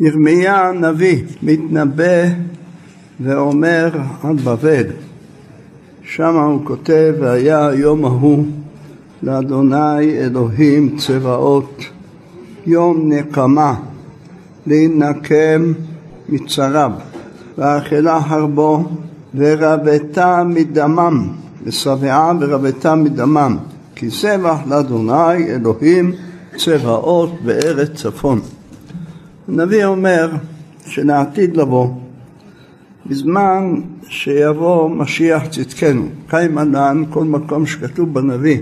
ירמיה הנביא מתנבא ואומר על בבל, שם הוא כותב והיה היום ההוא לאדוני אלוהים צבאות יום נקמה להינקם מצריו ואכלה חרבו ורבתה מדמם ושבעה ורבתה מדמם כי זבח לאדוני אלוהים צבאות בארץ צפון הנביא אומר שלעתיד לבוא, בזמן שיבוא משיח צדקנו, קיים ענן, כל מקום שכתוב בנביא,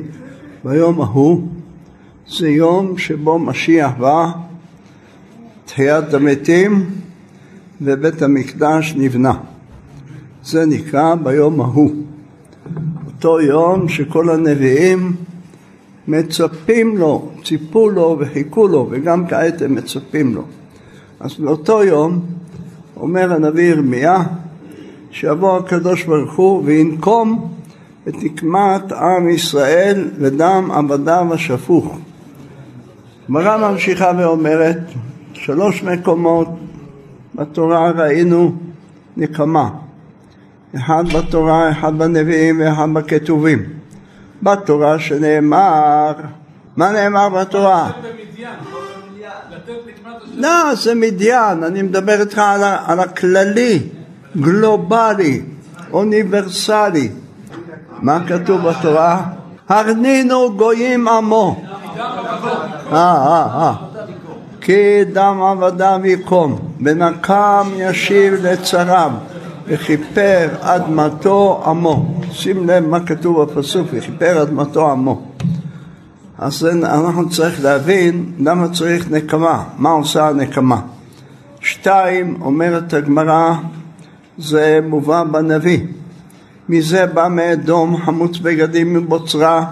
ביום ההוא, זה יום שבו משיח בא, תחיית המתים ובית המקדש נבנה. זה נקרא ביום ההוא. אותו יום שכל הנביאים מצפים לו, ציפו לו וחיכו לו, וגם כעת הם מצפים לו. אז באותו יום אומר הנביא ירמיה שיבוא הקדוש ברוך הוא וינקום את נקמת עם ישראל ודם עבדיו השפוך. גמרא ממשיכה ואומרת שלוש מקומות בתורה ראינו נקמה אחד בתורה, אחד בנביאים ואחד בכתובים בתורה שנאמר מה נאמר בתורה? לא, זה מדיין, אני מדבר איתך על, על הכללי, גלובלי, אוניברסלי. מה כתוב בתורה? הרנינו גויים עמו. אה, אה, אה. כי דם עבדיו יקום, ונקם ישיב לצריו, וכיפר אדמתו עמו. שים לב מה כתוב בפסוק, וכיפר אדמתו עמו. אז אנחנו צריך להבין למה צריך נקמה, מה עושה הנקמה. שתיים, אומרת הגמרא, זה מובא בנביא. מזה בא מאדום חמוץ בגדים מבוצרה,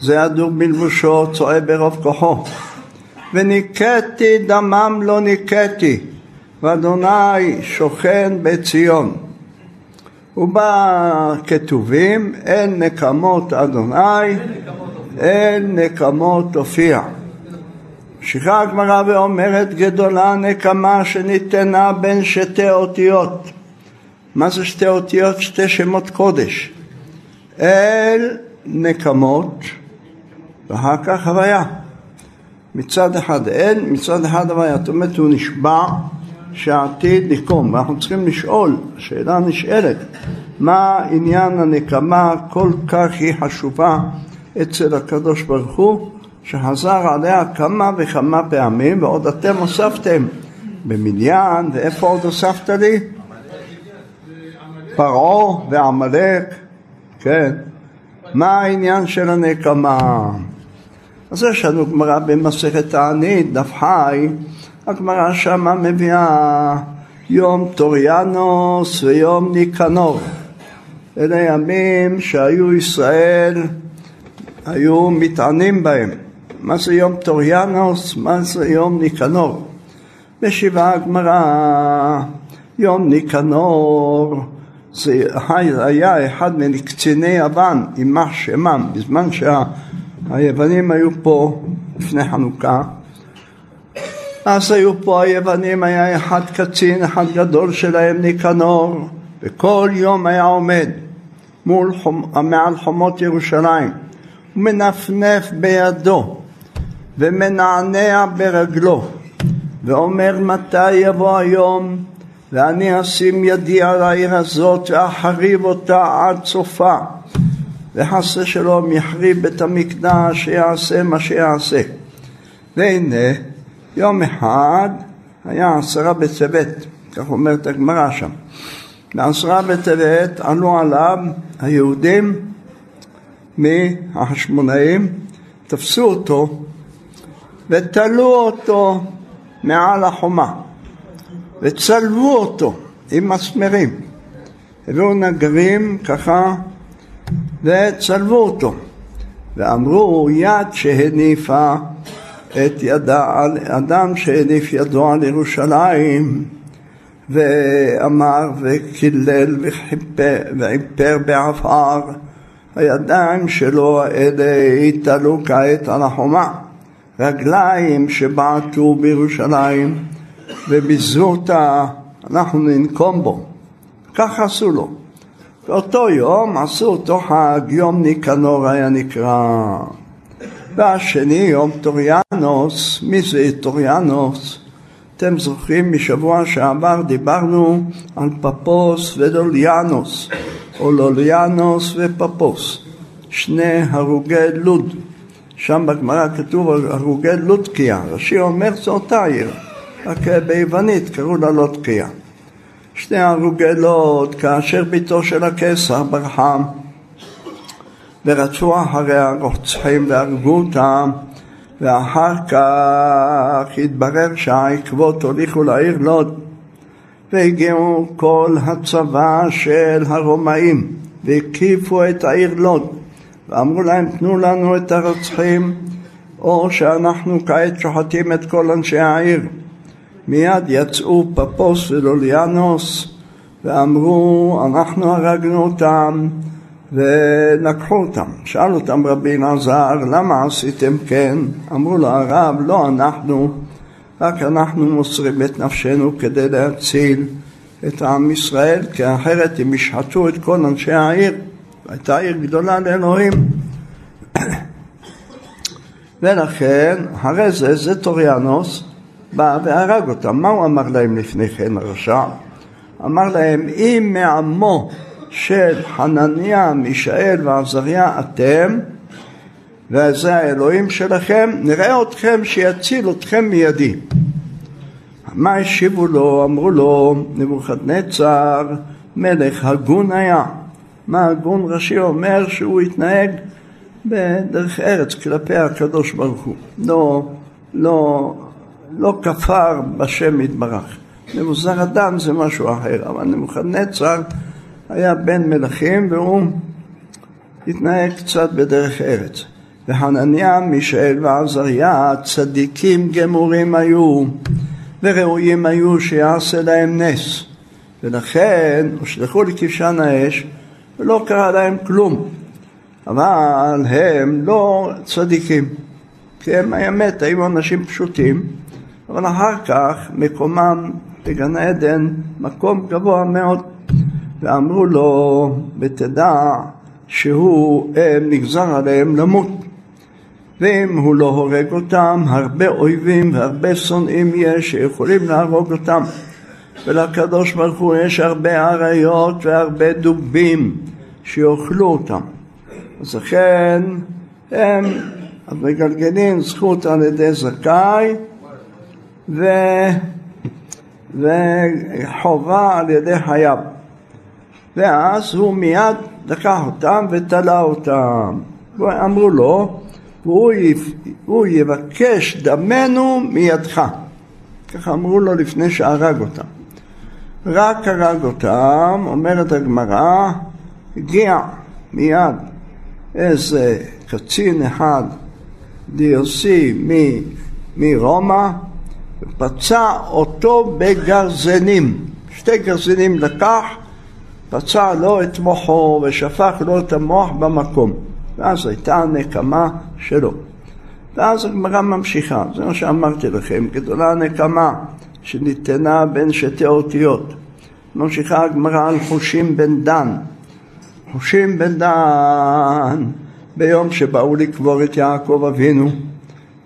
זה אדור בלבושו, צועה ברוב כוחו. וניקטי דמם לא ניקטי, ואדוני שוכן בציון. ובכתובים אין נקמות אדוני אין נקמות תופיע. ממשיכה הגמרא ואומרת גדולה נקמה שניתנה בין שתי אותיות. מה זה שתי אותיות? שתי שמות קודש. אל נקמות ואחר כך הוויה. מצד אחד אל, מצד אחד הוויה. זאת אומרת הוא נשבע שעתיד לקום ואנחנו צריכים לשאול, השאלה נשאלת, מה עניין הנקמה כל כך היא חשובה אצל הקדוש ברוך הוא שחזר עליה כמה וכמה פעמים ועוד אתם הוספתם במדיין ואיפה עוד הוספת לי? פרעה ועמלק, כן. מה העניין של הנקמה? אז יש לנו גמרא במסכת תענית, דף חי, הגמרא שמה מביאה יום טוריאנוס ויום ניקנור. אלה ימים שהיו ישראל היו מתענים בהם. מה זה יום טוריאנוס? מה זה יום ניקנור? משיבה הגמרא, יום ניקנור זה היה אחד מקציני יוון, יימח שמם, בזמן שהיוונים היו פה לפני חנוכה אז היו פה היוונים, היה אחד קצין, אחד גדול שלהם, ניקנור, וכל יום היה עומד מול חומ... מעל חומות ירושלים מנפנף בידו ומנענע ברגלו ואומר מתי יבוא היום? ואני אשים ידי על העיר הזאת ואחריב אותה עד סופה. וחסה שלום יחריב בית המקדש שיעשה מה שיעשה. והנה יום אחד היה עשרה בטבת כך אומרת הגמרא שם. בעשרה בטבת עלו עליו היהודים מהחשמונאים, תפסו אותו ותלו אותו מעל החומה וצלבו אותו עם מסמרים. הביאו נגרים ככה וצלבו אותו ואמרו יד שהניפה את ידה על אדם שהניף ידו על ירושלים ואמר וקילל וחיפר בעפר הידיים שלו האלה התעלו כעת על החומה. רגליים שבעטו בירושלים וביזו אותה, אנחנו ננקום בו. כך עשו לו. באותו יום עשו אותו חג, יום ניקנור היה נקרא. והשני יום טוריאנוס, מי זה טוריאנוס? אתם זוכרים משבוע שעבר דיברנו על פפוס ולוליאנוס, או לוליאנוס ופפוס, שני הרוגי לוד. שם בגמרא כתוב הרוגי לודקיה, רש"י אומר זו אותה עיר, רק ביוונית קראו לה לודקיה. שני הרוגי לוד, כאשר ביתו של הקיסר ברחה ורצו אחרי הרוצחים והרגו אותם ואחר כך התברר שהעקבות הוליכו לעיר לוד והגיעו כל הצבא של הרומאים והקיפו את העיר לוד ואמרו להם תנו לנו את הרוצחים או שאנחנו כעת שוחטים את כל אנשי העיר מיד יצאו פפוס ולוליאנוס ואמרו אנחנו הרגנו אותם ולקחו אותם. שאל אותם רבי אלעזר, למה עשיתם כן? אמרו לו הרב, לא אנחנו, רק אנחנו מוסרים את נפשנו כדי להציל את עם ישראל, כי אחרת הם ישחטו את כל אנשי העיר. הייתה עיר גדולה לאלוהים. ולכן, אחרי זה, זה טוריאנוס בא והרג אותם. מה הוא אמר להם לפני כן, הרשע? אמר להם, אם מעמו של חנניה, מישאל ועזריה אתם, וזה האלוהים שלכם, נראה אתכם שיציל אתכם מידי. מה השיבו לו? אמרו לו, נבוכדנצר מלך הגון היה. מה הגון ראשי אומר? שהוא התנהג בדרך ארץ כלפי הקדוש ברוך הוא. לא, לא, לא כפר בשם יתברך. נבוזרדן זה משהו אחר, אבל נבוכדנצר היה בן מלכים והוא התנהג קצת בדרך ארץ. וחנניה, מישאל ועזריה צדיקים גמורים היו וראויים היו שיעשה להם נס ולכן הושלכו לכבשן האש ולא קרה להם כלום אבל הם לא צדיקים כי הם האמת היו אנשים פשוטים אבל אחר כך מקומם בגן עדן מקום גבוה מאוד ואמרו לו, ותדע שהוא נגזר עליהם למות. ואם הוא לא הורג אותם, הרבה אויבים והרבה שונאים יש שיכולים להרוג אותם. ולקדוש ברוך הוא יש הרבה אריות והרבה דובים שיאכלו אותם. אז לכן הם מגלגלים זכות על ידי זכאי ו... וחובה על ידי חייב. ואז הוא מיד לקח אותם ותלה אותם. אמרו לו, והוא יבקש דמנו מידך. ככה אמרו לו לפני שהרג אותם. רק הרג אותם, אומרת הגמרא, הגיע מיד איזה קצין אחד דיוסי מרומא ופצע אותו בגרזנים. שתי גרזנים לקח פצע לו את מוחו ושפך לו את המוח במקום. ואז הייתה הנקמה שלו. ואז הגמרא ממשיכה, זה מה שאמרתי לכם, גדולה הנקמה שניתנה בין שתי אותיות. ממשיכה הגמרא על חושים בן דן. חושים בן דן, ביום שבאו לקבור את יעקב אבינו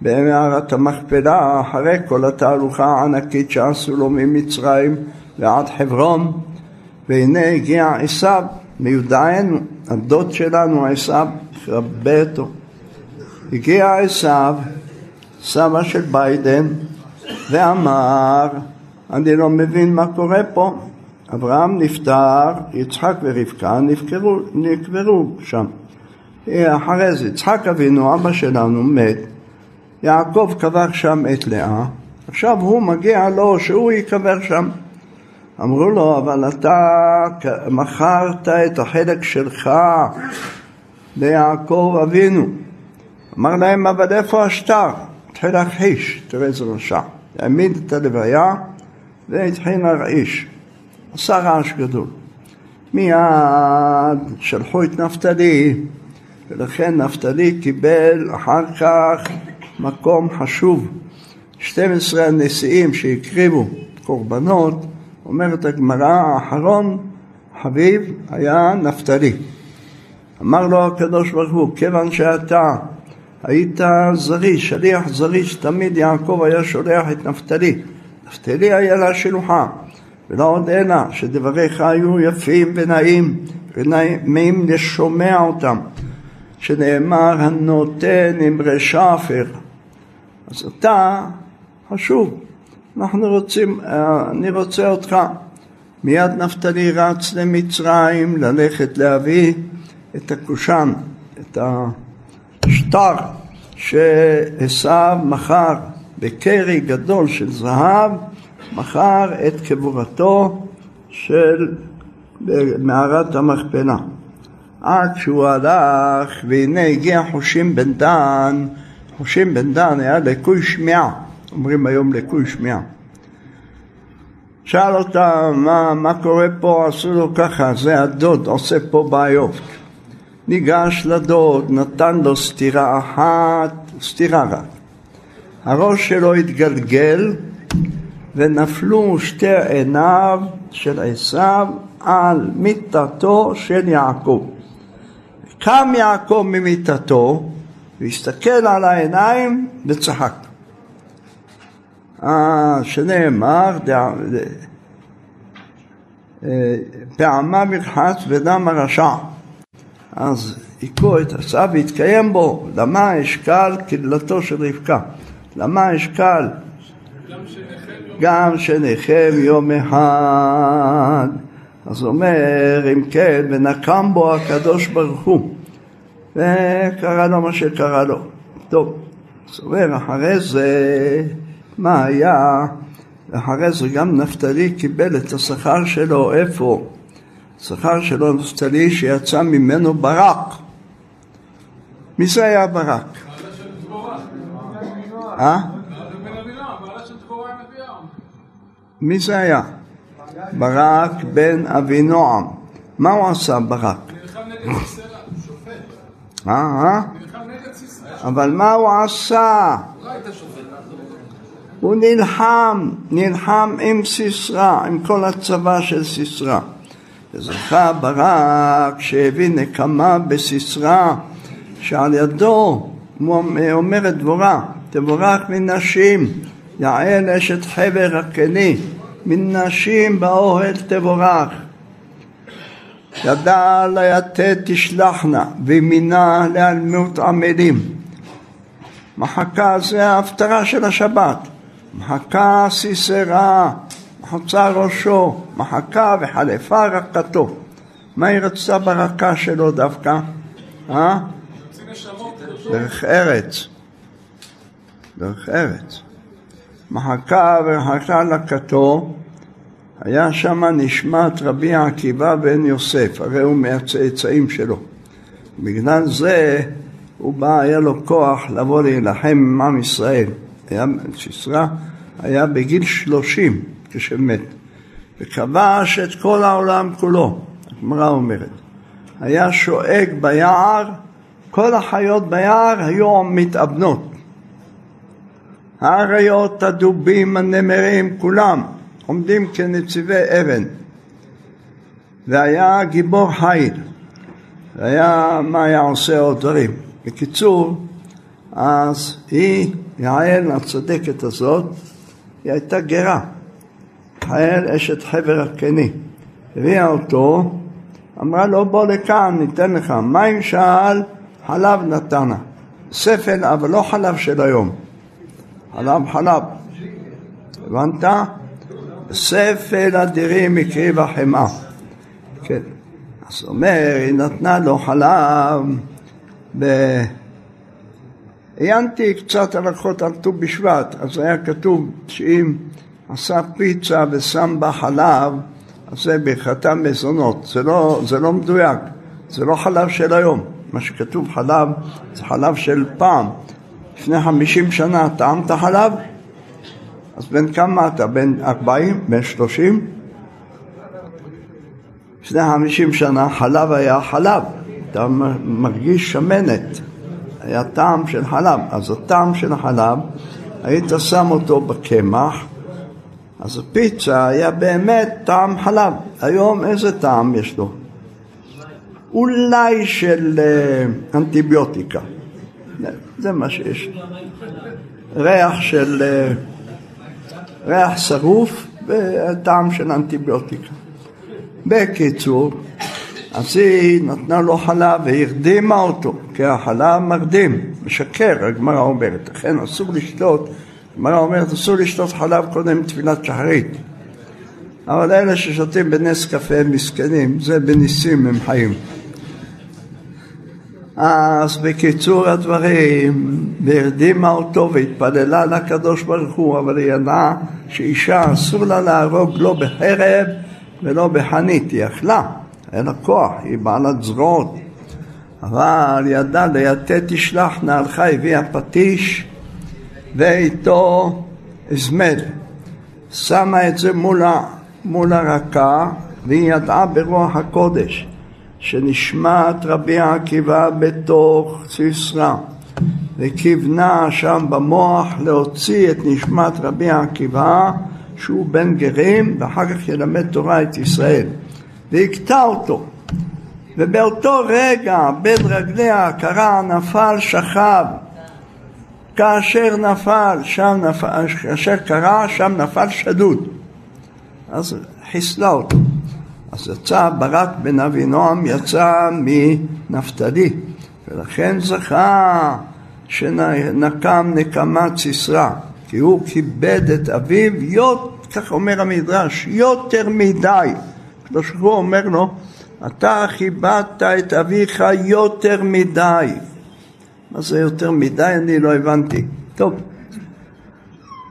במערת המכפלה, אחרי כל התהלוכה הענקית שעשו לו ממצרים ועד חברון, והנה הגיע עשיו מיודענו, הדוד שלנו עשיו, רבה אותו. הגיע עשיו, סבא של ביידן, ואמר, אני לא מבין מה קורה פה. אברהם נפטר, יצחק ורבקה נקברו, נקברו שם. אחרי זה יצחק אבינו, אבא שלנו, מת, יעקב קבר שם את לאה, עכשיו הוא מגיע לו שהוא ייקבר שם. אמרו לו, אבל אתה מכרת את החלק שלך ליעקב אבינו. אמר להם, אבל איפה השטר? התחיל להכחיש, תראה איזה רשע. העמיד את הלוויה והתחיל להרעיש. עשה רעש גדול. מיד שלחו את נפתלי, ולכן נפתלי קיבל אחר כך מקום חשוב. 12 הנשיאים שהקריבו קורבנות, אומרת הגמרא, האחרון חביב היה נפתלי. אמר לו הקדוש ברוך הוא, כיוון שאתה היית זריש, שליח זריש, תמיד יעקב היה שולח את נפתלי. נפתלי היה לה שלוחה, ולא עוד אלא שדבריך היו יפים ונעים, ונעימים לשומע אותם, שנאמר הנותן עם רשאפר. אז אתה חשוב, אנחנו רוצים, אה, אני רוצה אותך. מיד נפתלי רץ למצרים ללכת להביא את הקושאן, את השטר שעשו מכר בקרי גדול של זהב, מכר את קבורתו של מערת המכפלה. עד שהוא הלך, והנה הגיע חושים בן דן, חושים בן דן היה לקוי שמיעה, אומרים היום לקוי שמיעה. שאל אותה מה, מה קורה פה, עשו לו ככה, זה הדוד עושה פה בעיות. ניגש לדוד, נתן לו סטירה אחת, סטירה רק. הראש שלו התגלגל ונפלו שתי עיניו של עשיו על מיטתו של יעקב. קם יעקב ממיטתו והסתכל על העיניים וצחק. שנאמר, אה, פעמה מרחץ ודם הרשע. אז היכו את עשיו והתקיים בו, למה אשקל קללתו של רבקה. למה אשקל? גם שניכם יום אחד. אז אומר, אם כן, ונקם בו הקדוש ברוך הוא, וקרה לו מה שקרה לו. טוב, אז אומר, אחרי זה, מה היה? אחרי זה גם נפתלי קיבל את השכר שלו, איפה? השכר שלו נפתלי שיצא ממנו ברק. מי זה היה ברק? אה? מי זה היה? ברק בן אבינועם. מה הוא עשה ברק? אה, אה? אבל מה הוא עשה? הוא נלחם, נלחם עם סיסרא, עם כל הצבא של סיסרא. וזכה ברק שהביא נקמה בסיסרא, שעל ידו אומרת דבורה, תבורך מנשים, יעל אשת חבר הקני, מן נשים באוהל תבורך. ידע ליתד תשלחנה, ומינה לאלמות עמלים. מחקה זה ההפטרה של השבת. מחקה סיסרה, מחוצה ראשו, מחקה וחלפה רקתו. מה היא רצתה ברקה שלו דווקא? אה? דרך ארץ. דרך ארץ. מחקה ורחקה לקתו, היה שם נשמת רבי עקיבא בן יוסף, הרי הוא מהצאצאים שלו. בגלל זה הוא בא, היה לו כוח לבוא להילחם עם עם ישראל. היה, סיסרא היה בגיל שלושים כשמת, וכבש את כל העולם כולו, הגמרא אומרת. היה שואג ביער, כל החיות ביער היו מתאבנות. האריות, הדובים, הנמרים, כולם עומדים כנציבי אבן. והיה גיבור חיל, והיה, מה היה עושה עוד דברים. בקיצור, אז היא, יעל הצדקת הזאת, היא הייתה גרה. יעל אשת חבר הקני. הביאה אותו, אמרה לו בוא לכאן, ניתן לך מים שאל, חלב נתנה. ספל, אבל לא חלב של היום. חלב חלב. הבנת? ספל אדירים הקריב החמאה. כן. אז אומר, היא נתנה לו חלב ב... עיינתי קצת הלכות על ט"ו בשבט, אז היה כתוב שאם עשה פיצה ושם בה חלב, אז זה ברכתה מזונות. זה לא, זה לא מדויק, זה לא חלב של היום. מה שכתוב חלב זה חלב של פעם. לפני חמישים שנה טעמת חלב? אז בן כמה אתה? בן ארבעים? בן שלושים? לפני חמישים שנה חלב היה חלב, אתה מרגיש שמנת. היה טעם של חלב. אז הטעם של החלב, היית שם אותו בקמח, אז הפיצה היה באמת טעם חלב. היום איזה טעם יש לו? אולי של uh, אנטיביוטיקה. זה מה שיש. ריח של... Uh, ריח שרוף וטעם של אנטיביוטיקה. בקיצור, אז היא נתנה לו חלב והרדימה אותו, כי החלב מרדים, משקר, הגמרא אומרת. לכן אסור לשתות, הגמרא אומרת אסור לשתות חלב קודם תפילת שחרית. אבל אלה ששותים בנס קפה הם מסכנים, זה בניסים הם חיים. אז בקיצור הדברים, והרדימה אותו והתפללה לקדוש ברוך הוא, אבל היא ידעה שאישה אסור לה להרוג לא בחרב ולא בחנית, היא אכלה, אין לה כוח, היא בעלת זרועות, אבל ידעה ליתד תשלחנה, הלכה, הביאה פטיש ואיתו אזמל, שמה את זה מול, מול הרקה והיא ידעה ברוח הקודש שנשמעת רבי עקיבא בתוך סיסרא וכיוונה שם במוח להוציא את נשמת רבי עקיבא שהוא בן גרים ואחר כך ילמד תורה את ישראל והכתה אותו. ובאותו רגע בין רגליה קרע נפל שכב. כאשר נפל שם נפל, כאשר קרע שם נפל שדוד. אז חיסלה אותו. אז יצא ברק בן אבינועם יצא מנפתלי. ולכן זכה שנקם נקמת סיסרא כי הוא כיבד את אביו, יות, כך אומר המדרש, יותר מדי. הקדוש ברוך הוא אומר לו, אתה כיבדת את אביך יותר מדי. מה זה יותר מדי? אני לא הבנתי. טוב.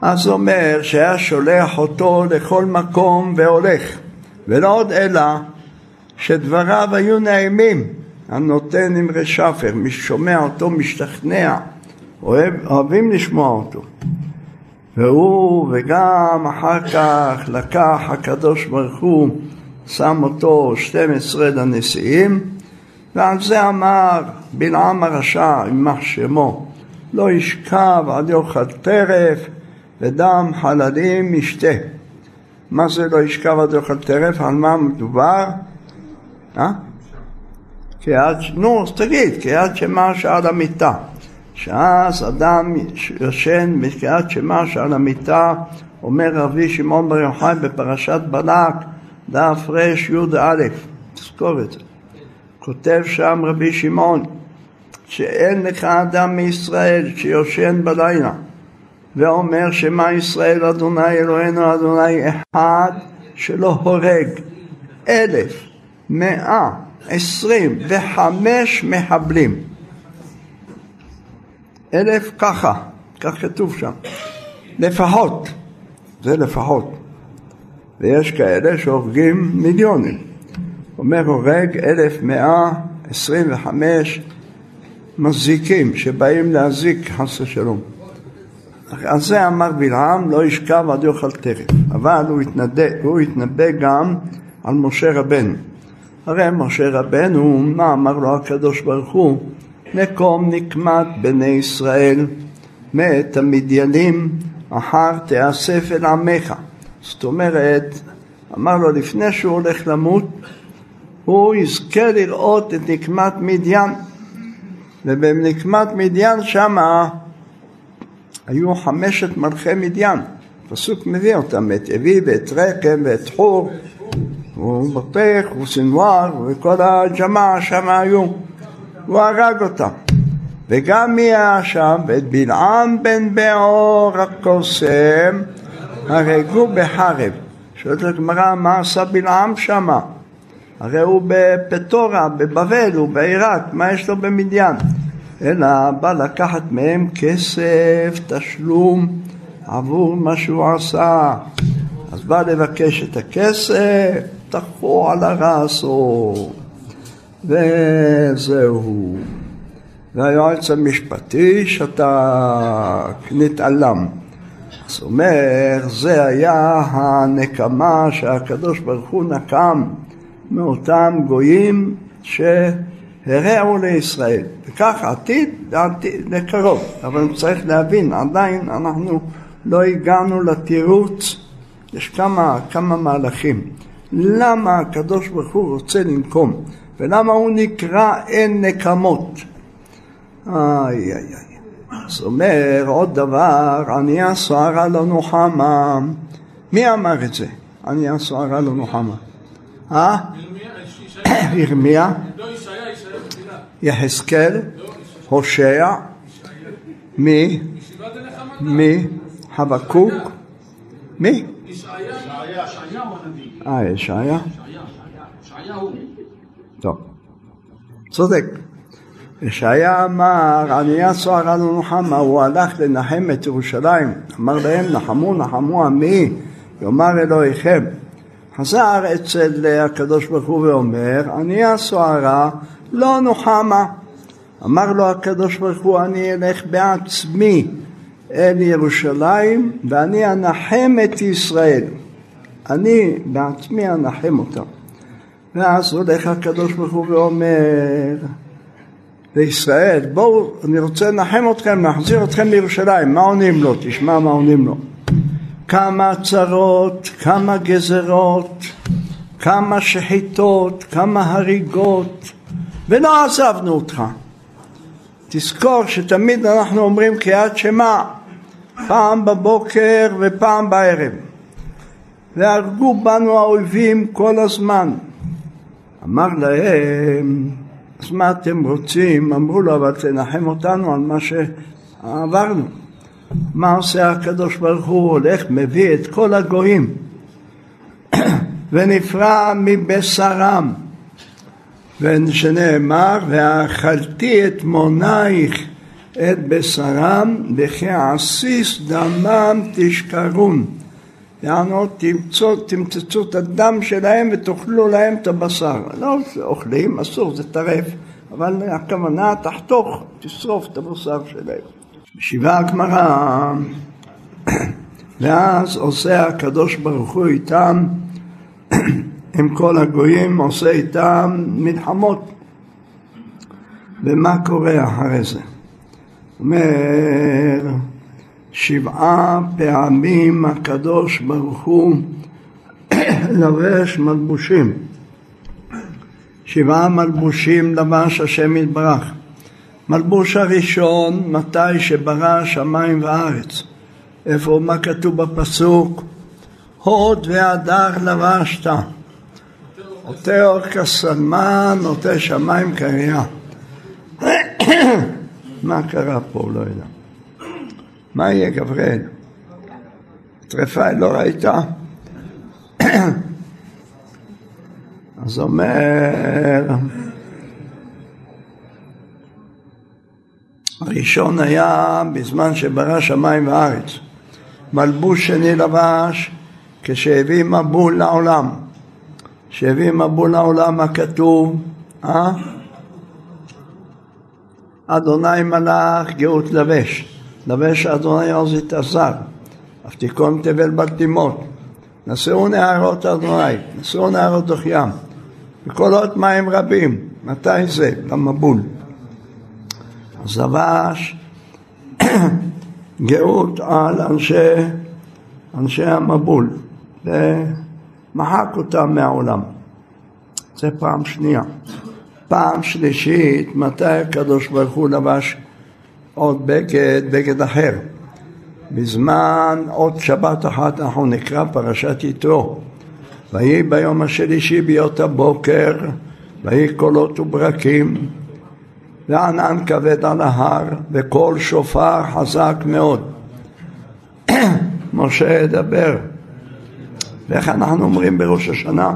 אז אומר שהיה שולח אותו לכל מקום והולך. ולא עוד אלא שדבריו היו נעימים, הנותן עם רשפר, מי ששומע אותו משתכנע, אוהב, אוהבים לשמוע אותו. והוא וגם אחר כך לקח הקדוש ברוך הוא, שם אותו 12 לנשיאים, ועל זה אמר בלעם הרשע, יימח שמו, לא ישכב עד יאכל טרף ודם חללים ישתה. מה זה לא ישכב עד יאכל טרף? על מה מדובר? אה? עד, נו, אז תגיד, עד שמה שעל המיטה. שאז אדם ישן בקריאת שמע שעל המיטה, אומר רבי שמעון בר יוחאי בפרשת בלק, דף רי"א, תזכור את זה. כותב שם רבי שמעון, שאין לך אדם מישראל שיושן בלילה ואומר שמע ישראל אדוני אלוהינו אדוני אחד שלא הורג אלף מאה עשרים וחמש מחבלים. אלף ככה, כך כתוב שם, לפחות, זה לפחות, ויש כאלה שהורגים מיליונים, אומר הורג אלף מאה עשרים וחמש מזיקים שבאים להזיק חס ושלום. על זה אמר בלעם לא ישכב עד יאכל טרף, אבל הוא, התנבא, הוא התנבא גם על משה רבנו. הרי משה רבנו, מה אמר לו הקדוש ברוך הוא? מקום נקמת בני ישראל מאת המדיינים אחר תאסף אל עמך. זאת אומרת, אמר לו לפני שהוא הולך למות, הוא יזכה לראות את נקמת מדיין. ובנקמת מדיין שמה היו חמשת מלכי מדיין. הפסוק מביא אותם, את אבי ואת רקם ואת חור ובטח וסנוואר וכל הג'מעה שם היו. הוא הרג אותם. וגם מי היה שם? ואת בלעם בן בעור הקוסם הרגו בחרב. שואלת הגמרא מה עשה בלעם שמה? הרי הוא בפטורה, בבבל, הוא בעיראק, מה יש לו במדיין? אלא בא לקחת מהם כסף, תשלום עבור מה שהוא עשה. אז בא לבקש את הכסף, תחו על הרסו. וזהו. והיועץ המשפטי שתק, נתעלם. אז אומר, זה היה הנקמה שהקדוש ברוך הוא נקם מאותם גויים הרעו לישראל. וכך עתיד לקרוב, אבל צריך להבין, עדיין אנחנו לא הגענו לתירוץ, יש כמה, כמה מהלכים. למה הקדוש ברוך הוא רוצה לנקום, ולמה הוא נקרא אין נקמות. איי איי איי. זאת אומרת, עוד דבר, ענייה סוערה לא נוחמה. מי אמר את זה? ענייה סוערה לא נוחמה. אה? ירמיה? יחזקאל? הושע? מי? מי? חבקוק? מי? אה, ישעיה? טוב. צודק. ישעיה אמר, ענייה סוערה לו נחמה, הוא הלך לנחם את ירושלים, אמר להם, נחמו נחמו עמי, יאמר אלוהיכם. חזר אצל הקדוש ברוך הוא ואומר, ענייה סוערה לא נוחמה. אמר לו הקדוש ברוך הוא, אני אלך בעצמי אל ירושלים ואני אנחם את ישראל. אני בעצמי אנחם אותם. ואז הולך הקדוש ברוך הוא ואומר לישראל, בואו, אני רוצה לנחם אתכם, להחזיר אתכם לירושלים. מה עונים לו? תשמע מה עונים לו. כמה צרות, כמה גזרות, כמה שחיטות, כמה הריגות, ולא עזבנו אותך. תזכור שתמיד אנחנו אומרים קריאת שמע, פעם בבוקר ופעם בערב. והרגו בנו האויבים כל הזמן. אמר להם, אז מה אתם רוצים? אמרו לו, אבל תנחם אותנו על מה שעברנו. מה עושה הקדוש ברוך הוא? הולך, מביא את כל הגויים ונפרע מבשרם ושנאמר ואכלתי את מונייך את בשרם וכעסיס דמם תשכרון יענו תמצצו את הדם שלהם ותאכלו להם את הבשר. לא אוכלים, אסור, זה טרף אבל הכוונה תחתוך, תשרוף את הבשר שלהם. משיבה הגמרא ואז עושה הקדוש ברוך הוא איתם עם כל הגויים עושה איתם מלחמות. ומה קורה אחרי זה? אומר שבעה פעמים הקדוש ברוך הוא לבש מלבושים. שבעה מלבושים לבש השם יתברך. מלבוש הראשון מתי שברא שמיים וארץ איפה? מה כתוב בפסוק? הוד והדר לבשת. עוטה אור כסלמן עוטה שמיים קריאה מה קרה פה? לא יודע מה יהיה גבריאל? טרפה לא ראית? אז אומר הראשון היה בזמן שברא שמיים וארץ. מלבוש שני לבש כשהביא מבול לעולם. כשהביא מבול לעולם הכתוב, אה? אדוני מלאך גאות לבש. לבש אדוני עוז את הזר. אף תיקון תבל בתימות. נשאו נהרות אדוני, נשאו נהרות דוח ים. וקולות מים רבים. מתי זה? במבול. אז לבש גאות על אנשי, אנשי המבול ומחק אותם מהעולם. זה פעם שנייה. פעם שלישית, מתי הקדוש ברוך הוא לבש עוד בגד, בגד אחר? בזמן עוד שבת אחת אנחנו נקרא פרשת יתרו. ויהי ביום השלישי ביות הבוקר, ויהי קולות וברקים, וענן כבד על ההר, וקול שופר חזק מאוד. משה ידבר. ואיך אנחנו אומרים בראש השנה?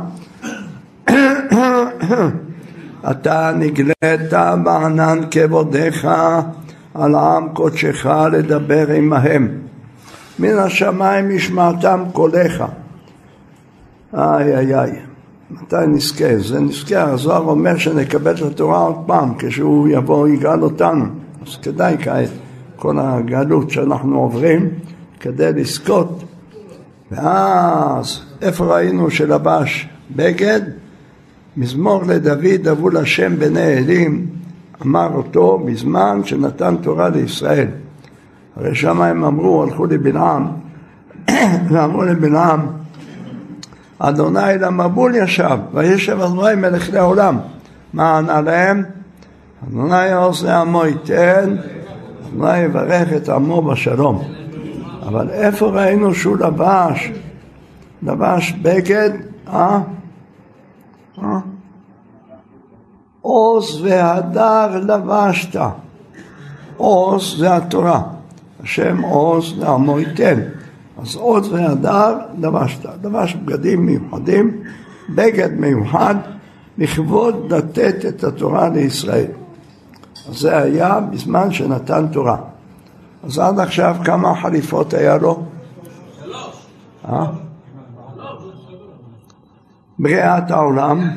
אתה נגלית בענן כבודיך על עם קודשך לדבר עמהם. מן השמיים ישמעתם קולך. איי איי איי. מתי נזכה? זה נזכה, הזוהר אומר שנקבל את התורה עוד פעם, כשהוא יבוא יגאל אותנו. אז כדאי כעת, כל הגלות שאנחנו עוברים, כדי לזכות. ואז, איפה ראינו שלבש בגד? מזמור לדוד אבו לשם בני אלים, אמר אותו בזמן שנתן תורה לישראל. הרי שם הם אמרו, הלכו לבלעם, ואמרו לבלעם, אדוני למבול ישב, וישב אדוני מלך לעולם. מה ענה להם? אדוני עושה עמו ייתן, אדוני יברך את עמו בשלום. אבל איפה ראינו שהוא לבש? לבש בגד, אה? עוז והדר לבשת. עוז זה התורה. השם עוז לעמו ייתן. אז עוז והדר לבשת. לבש בגדים מיוחדים, בגד מיוחד, לכבוד לתת את התורה לישראל. אז זה היה בזמן שנתן תורה. אז עד עכשיו כמה חליפות היה לו? שלוש. אה? בריאת העולם,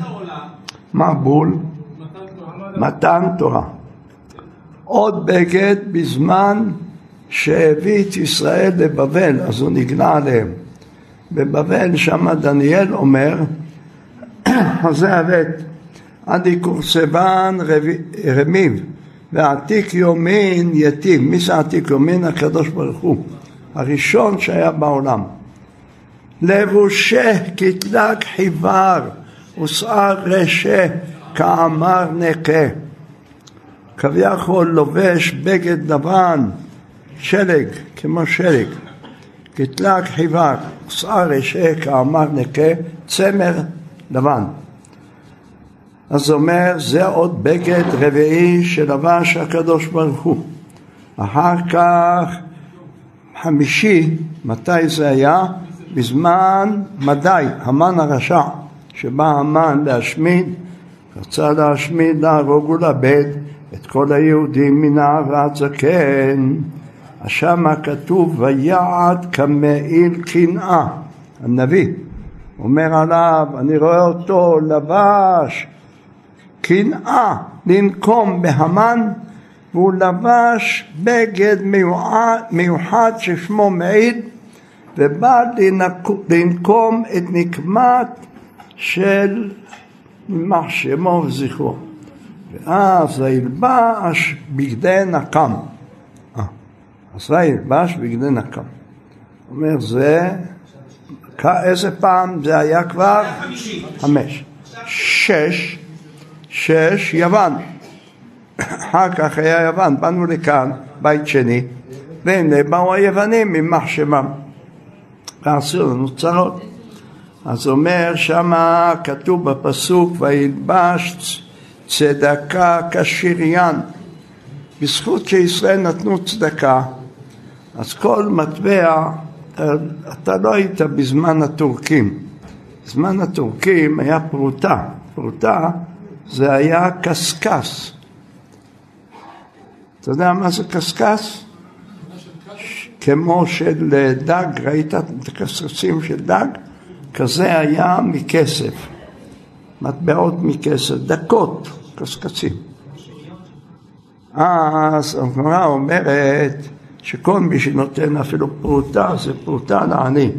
מבול, מתן תורה. עוד בגד בזמן שהביא את ישראל לבבל, אז הוא נגלה עליהם. בבבל שם דניאל אומר, זה הבט, עדי קורסבן רמיב, ועתיק יומין יתיב. מי זה עתיק יומין? הקדוש ברוך הוא, הראשון שהיה בעולם. לבושה כתלק חיוור ושער רשה כאמר נקה. כביכול לובש בגד לבן, שלג, כמו שלג. כתלק חיוור ושער רשה כאמר נקה, צמר לבן. אז אומר, זה עוד בגד רביעי שלבש הקדוש ברוך הוא. אחר כך, חמישי, מתי זה היה? בזמן מדי, המן הרשע, שבא המן להשמיד, רצה להשמיד, להרוג ולאבד את כל היהודים מנער ועד זקן. שמה כתוב ויעד כמעיל קנאה, הנביא אומר עליו, אני רואה אותו לבש קנאה לנקום בהמן והוא לבש בגד מיוחד, מיוחד ששמו מעיד ובא לנקום את נקמת של יימח שמו וזכרו. ואז וילבש בגדי נקם. אה, אז וילבש בגדי נקם. אומר זה, איזה פעם זה היה כבר? חמש. שש, שש, יוון. אחר כך היה יוון, באנו לכאן, בית שני, והנה באו היוונים עם מחשמם. ועשו לנו צרות. אז אומר שמה כתוב בפסוק וילבש צדקה כשריין בזכות שישראל נתנו צדקה אז כל מטבע אתה לא היית בזמן הטורקים בזמן הטורקים היה פרוטה פרוטה זה היה קשקש אתה יודע מה זה קשקש? כמו של דג, ראית את הקשקשים של דג? כזה היה מכסף, מטבעות מכסף, דקות, קשקשים. אז הגמרא אומרת שכל מי שנותן אפילו פרוטה, זה פרוטה לעני,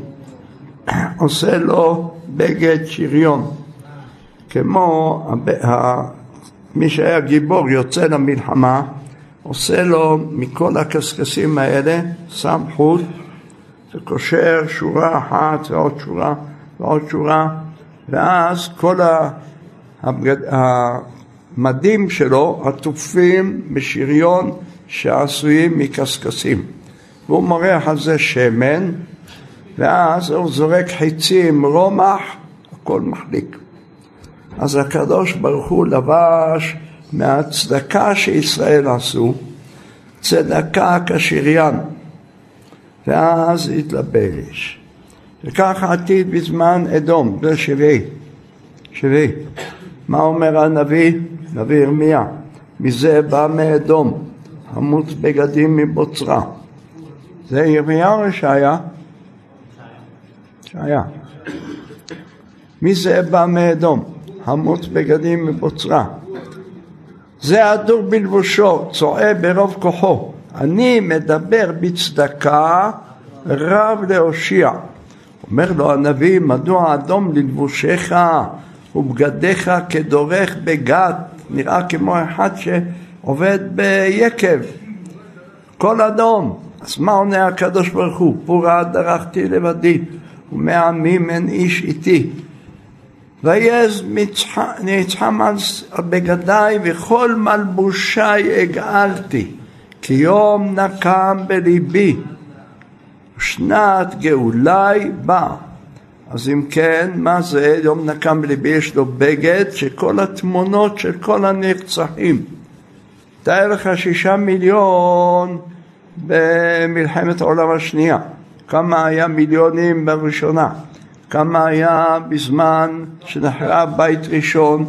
עושה לו בגד שריון, כמו מי שהיה גיבור יוצא למלחמה עושה לו מכל הקשקשים האלה, שם חוט וקושר שורה אחת ועוד שורה ועוד שורה ואז כל הבגד... המדים שלו עטופים בשריון שעשויים מקשקשים והוא מורח על זה שמן ואז הוא זורק חיצים, רומח, הכל מחליק. אז הקדוש ברוך הוא לבש מהצדקה שישראל עשו, צדקה כשריין, ואז התלבש. וכך עתיד בזמן אדום, זה שביעי, שביעי. מה אומר הנביא? נביא ירמיה, מזה בא מאדום, המוץ בגדים מבוצרה. זה ירמיה או ישעיה? ישעיה. מי זה בא מאדום? המוץ בגדים מבוצרה. זה הדור בלבושו, צועה ברוב כוחו. אני מדבר בצדקה רב להושיע. אומר לו הנביא, מדוע אדום ללבושך? ובגדיך כדורך בגת, נראה כמו אחד שעובד ביקב, כל אדום. אז מה עונה הקדוש ברוך הוא? פורה דרכתי לבדי, ומעמים אין איש איתי. ויעז נצחם על בגדיי וכל מלבושי הגאלתי, כי יום נקם בליבי, שנת גאולי באה. אז אם כן, מה זה יום נקם בליבי? יש לו בגד שכל התמונות של כל הנרצחים. תאר לך שישה מיליון במלחמת העולם השנייה, כמה היה מיליונים בראשונה, כמה היה בזמן שנחרב בית ראשון,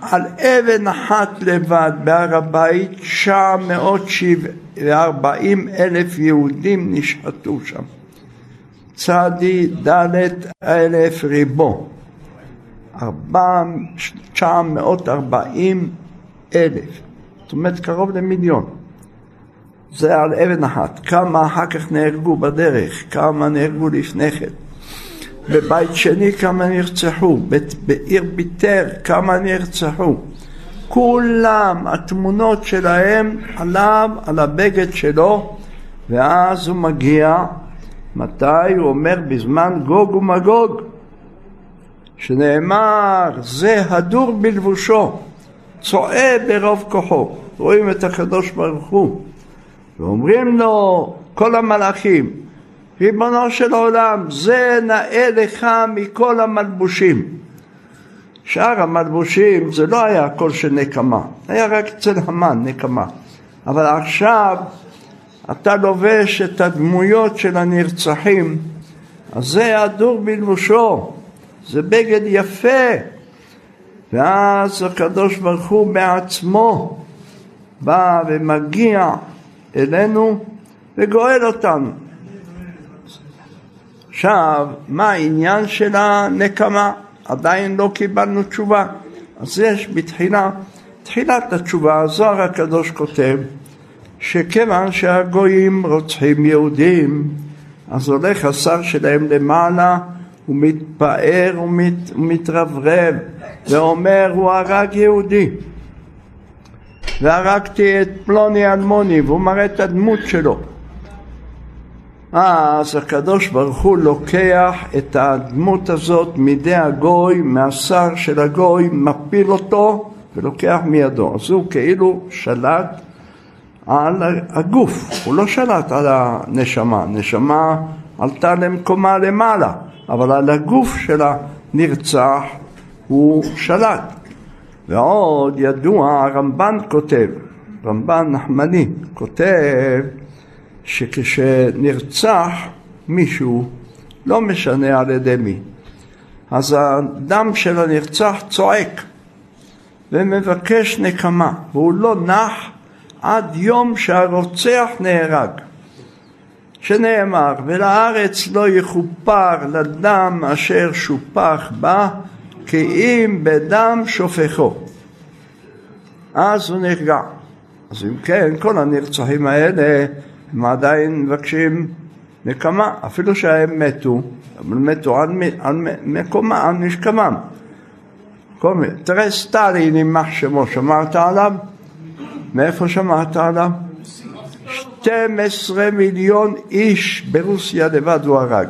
על אבן אחת לבד בהר הבית, 940 אלף יהודים נשחטו שם. צדי ד' אלף ריבו, 940 אלף, זאת אומרת קרוב למיליון. זה על אבן אחת. כמה אחר כך נהרגו בדרך, כמה נהרגו לפני כן. בבית שני כמה נרצחו, בעיר ביתר כמה נרצחו. כולם, התמונות שלהם עליו, על הבגד שלו, ואז הוא מגיע, מתי? הוא אומר בזמן גוג ומגוג, שנאמר זה הדור בלבושו, צועה ברוב כוחו. רואים את הקדוש ברוך הוא, ואומרים לו כל המלאכים, ריבונו של עולם, זה נאה לך מכל המלבושים. שאר המלבושים זה לא היה הכל של נקמה, היה רק אצל המן נקמה. אבל עכשיו אתה לובש את הדמויות של הנרצחים, אז זה הדור בלבושו, זה בגד יפה. ואז הקדוש ברוך הוא בעצמו בא ומגיע אלינו וגואל אותנו. עכשיו, מה העניין של הנקמה? עדיין לא קיבלנו תשובה. אז יש בתחילה, תחילת התשובה, הזוהר הקדוש כותב שכיוון שהגויים רוצחים יהודים, אז הולך השר שלהם למעלה ומתפאר ומת, ומתרברב ואומר הוא הרג יהודי והרגתי את פלוני אלמוני והוא מראה את הדמות שלו אז הקדוש ברוך הוא לוקח את הדמות הזאת מידי הגוי, מהשר של הגוי, מפיל אותו ולוקח מידו. אז הוא כאילו שלט על הגוף, הוא לא שלט על הנשמה, נשמה עלתה למקומה למעלה, אבל על הגוף של הנרצח הוא שלט. ועוד ידוע, הרמב"ן כותב, רמב"ן נחמני כותב שכשנרצח מישהו, לא משנה על ידי מי, אז הדם של הנרצח צועק ומבקש נקמה, והוא לא נח עד יום שהרוצח נהרג. שנאמר, ולארץ לא יכופר לדם אשר שופח בה, כי אם בדם שופכו. אז הוא נרגע. אז אם כן, כל הנרצחים האלה הם עדיין מבקשים נקמה, אפילו שהם מתו, אבל מתו על, על מקומה, על משכמם. תראה סטלין, יימח שמו, שמעת עליו? מאיפה שמעת עליו? 12 מיליון איש ברוסיה לבד הוא הרג,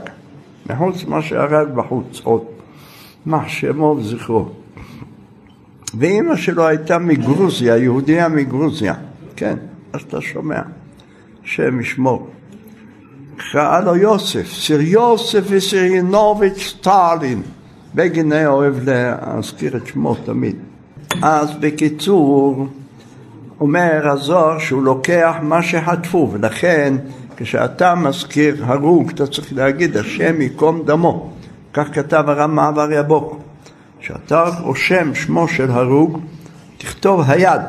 מחוץ מה שהרג בחוץ עוד, יימח שמו וזכרו. ואימא שלו הייתה מגרוזיה, יהודיה מגרוזיה, כן, אז אתה שומע. השם ישמור. קרא לו יוסף, סיר יוסף וסירינוביץ' סטלין. בגין היה אוהב להזכיר את שמו תמיד. אז בקיצור, אומר הזוהר שהוא לוקח מה שחטפו, ולכן כשאתה מזכיר הרוג, אתה צריך להגיד השם ייקום דמו. כך כתב הרב מעבר יבוק. כשאתה רושם שמו של הרוג, תכתוב היד,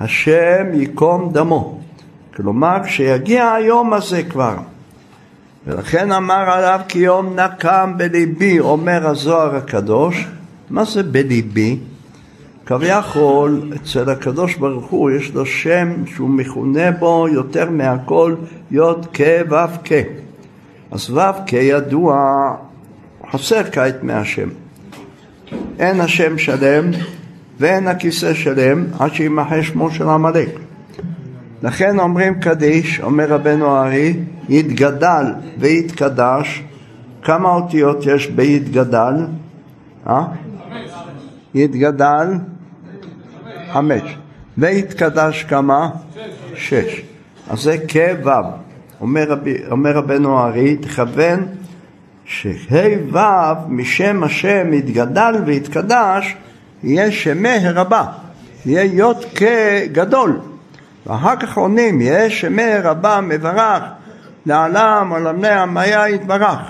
השם ייקום דמו. כלומר, כשיגיע היום הזה כבר. ולכן אמר עליו כי יום נקם בליבי, אומר הזוהר הקדוש, מה זה בליבי? כביכול, אצל הקדוש ברוך הוא יש לו שם שהוא מכונה בו יותר מהכל יוד כ' ו' כ'. אז ו' כ' ידוע, חסר כעת מהשם. אין השם שלם ואין הכיסא שלם עד שימחה שמו של עמלק. לכן אומרים קדיש, אומר רבנו הארי, יתגדל ויתקדש, כמה אותיות יש ביתגדל? אה? יתגדל? חמש. ויתקדש כמה? שש. אז זה כ"ו. אומר, אומר רבנו הארי, תכוון שה' ו' משם השם יתגדל ויתקדש יהיה שמי הרבה, יהיה יוד כגדול. ואחר כך עונים, יהיה שמי רבה מברך לעלם עולמי המאיה יתברך.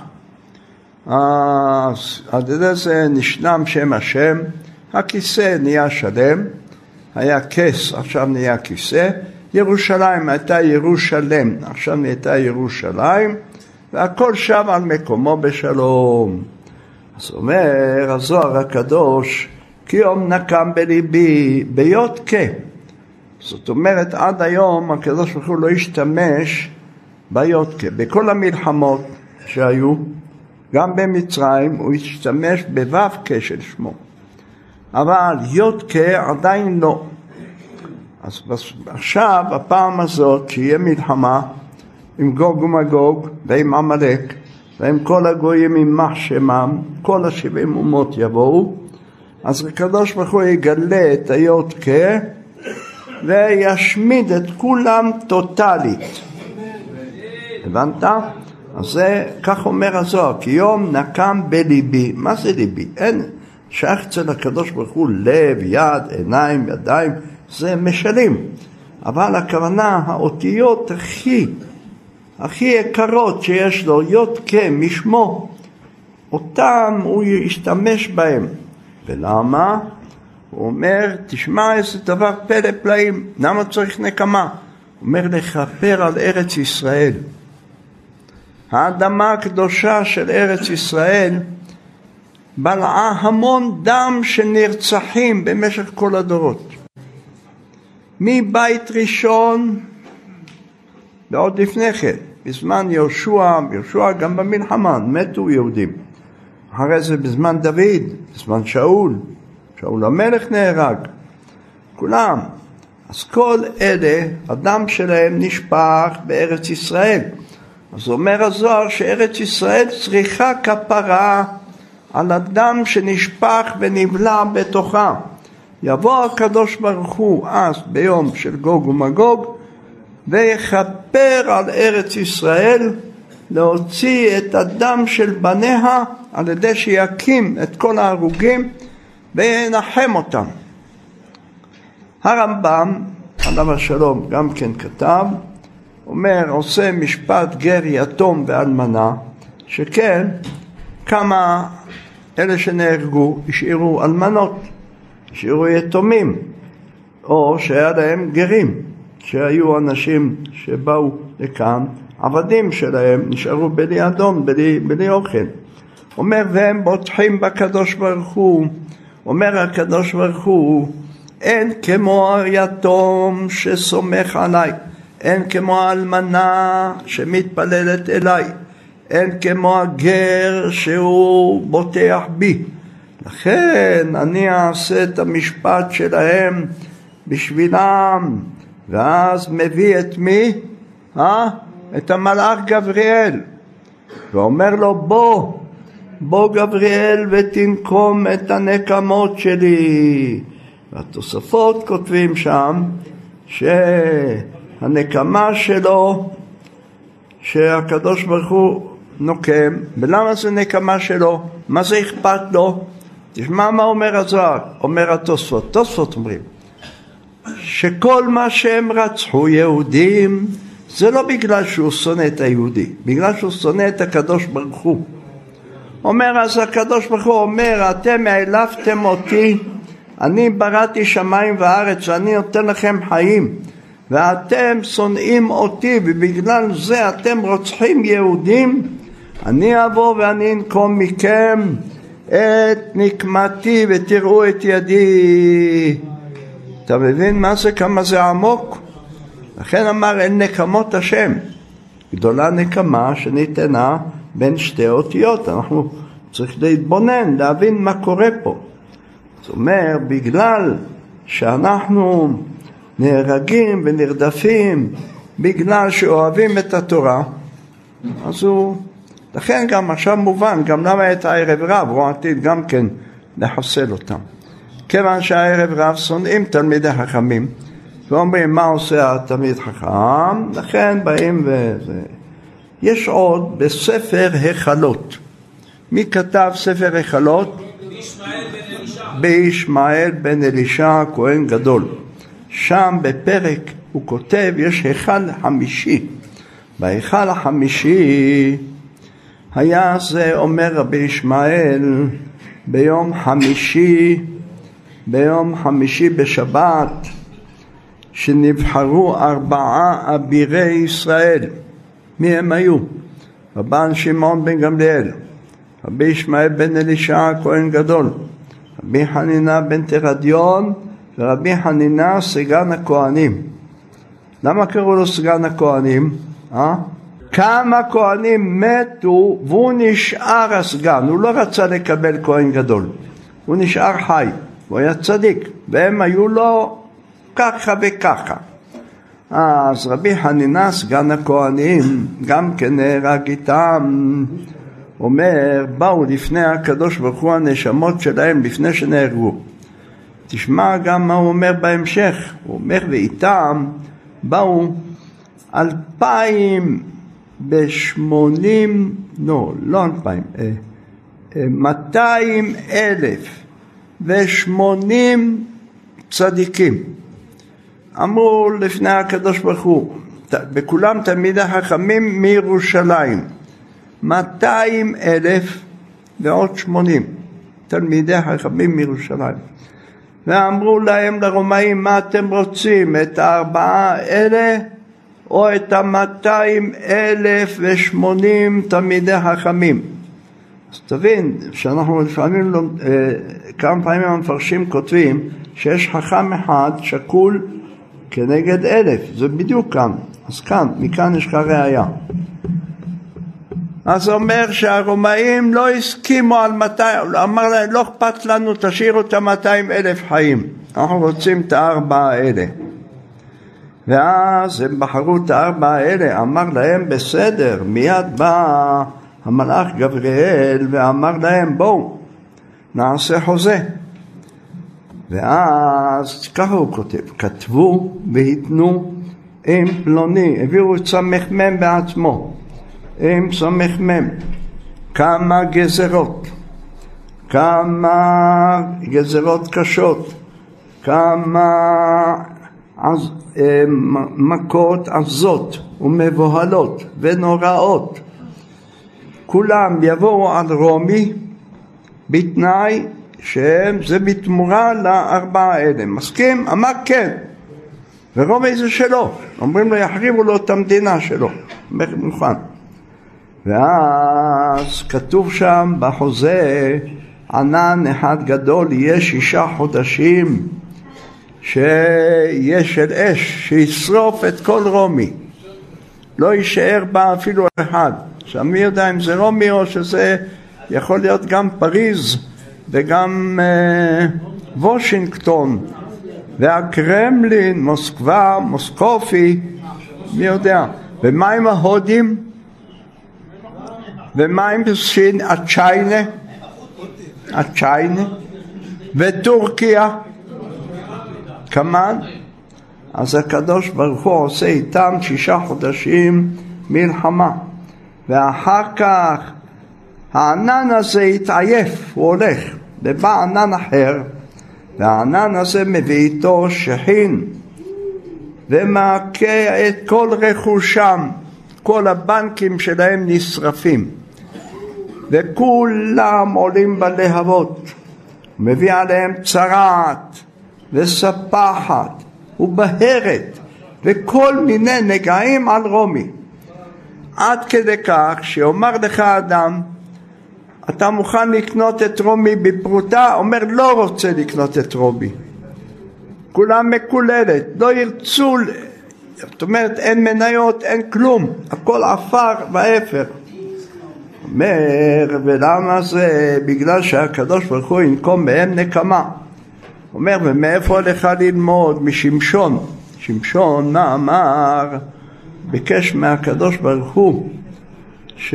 אז על ידי זה נשלם שם השם, הכיסא נהיה שלם, היה כס, עכשיו נהיה כיסא, ירושלים הייתה ירושלם, עכשיו נהייתה ירושלים, והכל שב על מקומו בשלום. אז אומר הזוהר הקדוש, כי יום נקם בליבי ביות כה. זאת אומרת, עד היום הקדוש ברוך הוא לא השתמש ביותקה. בכל המלחמות שהיו, גם במצרים, הוא השתמש בו"ק של שמו. אבל יודקה עדיין לא. אז עכשיו, הפעם הזאת, שיהיה מלחמה עם גוג ומגוג ועם עמלק ועם כל הגויים יימח שמם, כל השבעים אומות יבואו, אז הקדוש ברוך הוא יגלה את היודקה וישמיד את כולם טוטאלית. הבנת? אז זה, כך אומר הזוהר, כי יום נקם בליבי. מה זה ליבי? אין, שייך אצל הקדוש ברוך הוא לב, יד, עיניים, ידיים, זה משלים. אבל הכוונה, האותיות הכי, הכי יקרות שיש לו, יוד משמו, אותם הוא ישתמש בהם. ולמה? הוא אומר, תשמע איזה דבר פלא פלאים, למה צריך נקמה? הוא אומר, לכפר על ארץ ישראל. האדמה הקדושה של ארץ ישראל בלעה המון דם של נרצחים במשך כל הדורות. מבית ראשון ועוד לפני כן, בזמן יהושע, יהושע גם במלחמה, מתו יהודים. אחרי זה בזמן דוד, בזמן שאול, שאול המלך נהרג, כולם. אז כל אלה, הדם שלהם נשפך בארץ ישראל. אז אומר הזוהר שארץ ישראל צריכה כפרה על הדם שנשפך ונבלע בתוכה. יבוא הקדוש ברוך הוא אז ביום של גוג ומגוג ויכפר על ארץ ישראל להוציא את הדם של בניה על ידי שיקים את כל ההרוגים וינחם אותם. הרמב"ם, עליו השלום, גם כן כתב, אומר, עושה משפט גר יתום ואלמנה, שכן כמה אלה שנהרגו השאירו אלמנות, השאירו יתומים, או שהיה להם גרים, שהיו אנשים שבאו לכאן, עבדים שלהם נשארו בלי אדון, בלי, בלי אוכל. אומר, והם בוטחים בקדוש ברוך הוא אומר הקדוש ברוך הוא, אין כמו היתום שסומך עליי, אין כמו האלמנה שמתפללת אליי, אין כמו הגר שהוא בוטח בי. לכן אני אעשה את המשפט שלהם בשבילם, ואז מביא את מי? אה? את המלאך גבריאל, ואומר לו בוא בוא גבריאל ותנקום את הנקמות שלי. והתוספות כותבים שם שהנקמה שלו שהקדוש ברוך הוא נוקם, ולמה זה נקמה שלו? מה זה אכפת לו? תשמע מה אומר הזוהר, אומר התוספות, תוספות אומרים שכל מה שהם רצחו יהודים זה לא בגלל שהוא שונא את היהודי, בגלל שהוא שונא את הקדוש ברוך הוא אומר אז הקדוש ברוך הוא אומר אתם העלפתם אותי אני בראתי שמיים וארץ ואני נותן לכם חיים ואתם שונאים אותי ובגלל זה אתם רוצחים יהודים אני אבוא ואני אנקום מכם את נקמתי ותראו את ידי אתה מבין מה זה כמה זה עמוק? לכן אמר אין נקמות השם גדולה נקמה שניתנה בין שתי אותיות. אנחנו צריכים להתבונן, להבין מה קורה פה. זאת אומרת, בגלל שאנחנו נהרגים ונרדפים בגלל שאוהבים את התורה, אז הוא, לכן גם עכשיו מובן, גם למה את הערב רב, או עתיד גם כן לחסל אותם. כיוון שהערב רב שונאים תלמידי חכמים, ואומרים מה עושה התלמיד חכם, לכן באים וזה. יש עוד בספר החלות. מי כתב ספר החלות? בישמעאל בן אלישע, כהן גדול. שם בפרק הוא כותב, יש היכל חמישי. בהיכל החמישי היה זה, אומר רבי ישמעאל, ביום חמישי, ביום חמישי בשבת, שנבחרו ארבעה אבירי ישראל. מי הם היו? רבן שמעון בן גמליאל, רבי ישמעאל בן אלישע הכהן גדול, רבי חנינה בן תרדיון ורבי חנינה סגן הכהנים. למה קראו לו סגן הכהנים? אה? כמה כהנים מתו והוא נשאר הסגן, הוא לא רצה לקבל כהן גדול, הוא נשאר חי, הוא היה צדיק, והם היו לו ככה וככה. אז רבי חנינה, סגן הכהנים, גם כן נהרג איתם, אומר, באו לפני הקדוש ברוך הוא הנשמות שלהם לפני שנהרגו. תשמע גם מה הוא אומר בהמשך, הוא אומר ואיתם באו אלפיים בשמונים, לא, לא אלפיים, אה, אה, מאתיים אלף ושמונים צדיקים. אמרו לפני הקדוש ברוך הוא, בכולם תלמידי חכמים מירושלים, מאתיים אלף ועוד שמונים תלמידי חכמים מירושלים. ואמרו להם לרומאים מה אתם רוצים, את הארבעה אלה או את המאתיים אלף ושמונים תלמידי חכמים. אז תבין שאנחנו לפעמים, לא, כמה פעמים המפרשים כותבים שיש חכם אחד שקול כנגד אלף, זה בדיוק כאן, אז כאן, מכאן יש לך ראייה. אז זה אומר שהרומאים לא הסכימו על 200, אמר להם לא אכפת לנו תשאירו את המאתיים אלף חיים, אנחנו רוצים את הארבע האלה. ואז הם בחרו את הארבע האלה, אמר להם בסדר, מיד בא המלאך גבריאל ואמר להם בואו נעשה חוזה. ואז ככה הוא כותב, כתבו והתנו עם פלוני, הביאו את סמ"ם בעצמו, עם סמ"ם, כמה גזרות, כמה גזרות קשות, כמה עז, אה, מכות עזות ומבוהלות ונוראות, כולם יבואו על רומי בתנאי שזה בתמורה לארבעה האלה. מסכים? אמר כן. ורומי זה שלו. אומרים לו יחריבו לו את המדינה שלו. מוכן. ואז כתוב שם בחוזה ענן אחד גדול יהיה שישה חודשים שיהיה של אש שישרוף את כל רומי לא יישאר בה אפילו אחד עכשיו מי יודע אם זה רומי או שזה יכול להיות גם פריז וגם אה, וושינגטון והקרמלין, מוסקבה, מוסקופי, מי יודע. ומה עם ההודים? ומה עם סין, הצ'יינה? הצ'יינה? וטורקיה? כמובן. אז הקדוש ברוך הוא עושה איתם שישה חודשים מלחמה ואחר כך הענן הזה התעייף, הוא הולך ובא ענן אחר והענן הזה מביא איתו שחין ומכה את כל רכושם, כל הבנקים שלהם נשרפים וכולם עולים בלהבות, מביא עליהם צרעת וספחת ובהרת וכל מיני נגעים על רומי. עד כדי כך שאומר לך אדם אתה מוכן לקנות את רומי בפרוטה? אומר לא רוצה לקנות את רומי. כולם מקוללת, לא ירצו, זאת אומרת אין מניות, אין כלום, הכל עפר ואפר. אומר, ולמה זה? בגלל שהקדוש ברוך הוא ינקום בהם נקמה. אומר, ומאיפה לך ללמוד? משמשון. שמשון, מה אמר? ביקש מהקדוש ברוך הוא, ש...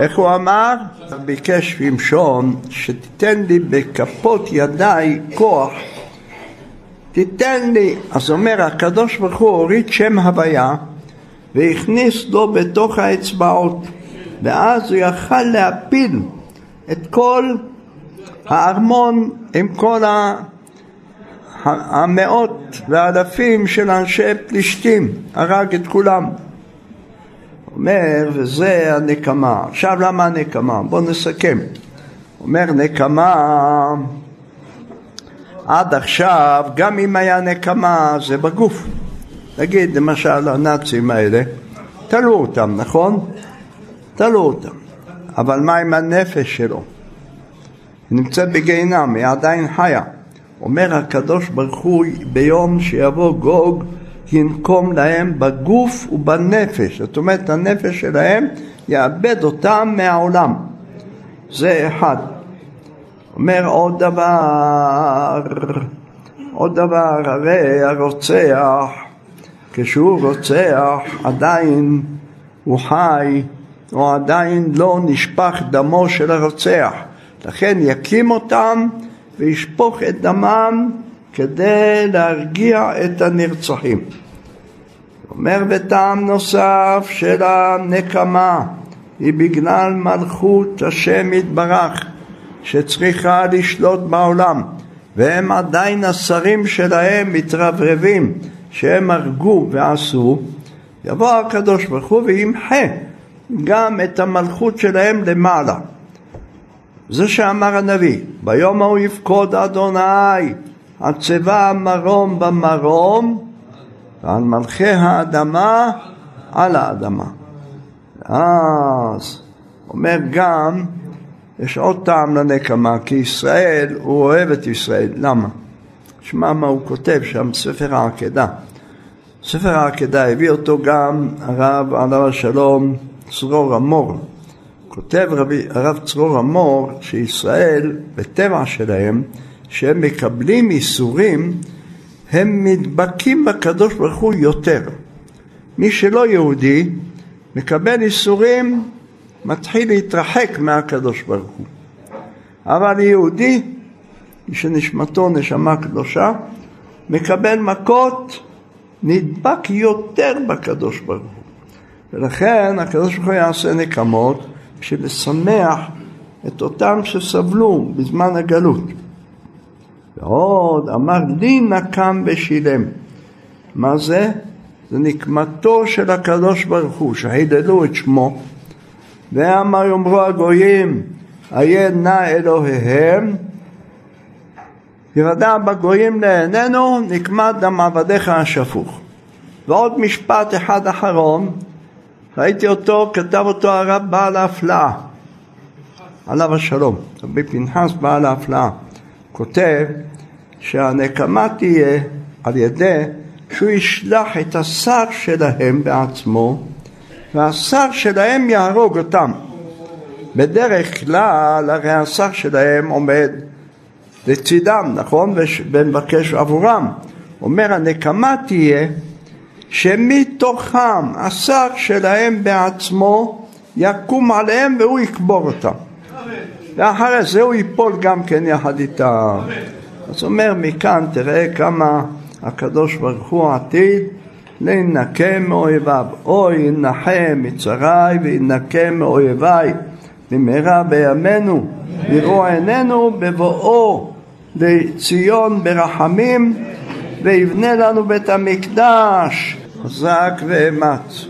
איך הוא אמר? ביקש שמשון שתיתן לי בכפות ידיי כוח תיתן לי. אז אומר הקדוש ברוך הוא הוריד שם הוויה והכניס לו בתוך האצבעות ואז הוא יכל להפיל את כל הארמון עם כל המאות והאלפים של אנשי פלישתים, הרג את כולם. אומר, וזה הנקמה. עכשיו למה הנקמה? בואו נסכם. אומר נקמה, עד עכשיו, גם אם היה נקמה, זה בגוף. נגיד למשל הנאצים האלה, תלו אותם, נכון? תלו אותם. אבל מה עם הנפש שלו? היא נמצאת בגיהינם, היא עדיין חיה. אומר הקדוש ברוך הוא ביום שיבוא גוג ינקום להם בגוף ובנפש, זאת אומרת הנפש שלהם יאבד אותם מהעולם. זה אחד. אומר עוד דבר, עוד דבר, הרי הרוצח, כשהוא רוצח עדיין הוא חי, או עדיין לא נשפך דמו של הרוצח. לכן יקים אותם וישפוך את דמם כדי להרגיע את הנרצחים. אומר בטעם נוסף של הנקמה היא בגלל מלכות השם יתברך שצריכה לשלוט בעולם והם עדיין השרים שלהם מתרברבים שהם הרגו ועשו יבוא הקדוש ברוך הוא וימחה גם את המלכות שלהם למעלה זה שאמר הנביא ביום ההוא יפקוד אדוני הצבא מרום במרום ועל מלכי האדמה על האדמה. אז אומר גם, יש עוד טעם לנקמה, כי ישראל, הוא אוהב את ישראל. למה? שמע מה הוא כותב שם, ספר העקדה. ספר העקדה הביא אותו גם הרב עליו השלום צרור המור. כותב רבי, הרב צרור המור שישראל, בטבע שלהם, שהם מקבלים איסורים הם נדבקים בקדוש ברוך הוא יותר. מי שלא יהודי מקבל איסורים, מתחיל להתרחק מהקדוש ברוך הוא. אבל יהודי, שנשמתו נשמה קדושה, מקבל מכות, נדבק יותר בקדוש ברוך הוא. ולכן הקדוש ברוך הוא יעשה נקמות בשביל לשמח את אותם שסבלו בזמן הגלות. ועוד אמר לי נקם ושילם. מה זה? זה נקמתו של הקדוש ברוך הוא, שהיללו את שמו. ואמר יאמרו הגויים, איה נא אלוהיהם, ירדה בגויים לעינינו, נקמת דם עבדיך השפוך. ועוד משפט אחד אחרון, ראיתי אותו, כתב אותו הרב בעל ההפלאה, עליו השלום, רבי פנחס בעל ההפלאה, כותב שהנקמה תהיה על ידי שהוא ישלח את השר שלהם בעצמו והשר שלהם יהרוג אותם. בדרך כלל הרי השר שלהם עומד לצידם, נכון? ומבקש עבורם. אומר הנקמה תהיה שמתוכם השר שלהם בעצמו יקום עליהם והוא יקבור אותם. ואחרי זה הוא ייפול גם כן יחד איתם. אז אומר מכאן תראה כמה הקדוש ברוך הוא עתיד להינקה מאויביו. או ינחם מצרי וינקה מאויביי. במהרה בימינו יראו עינינו בבואו לציון ברחמים ויבנה לנו בית המקדש. חזק ואמץ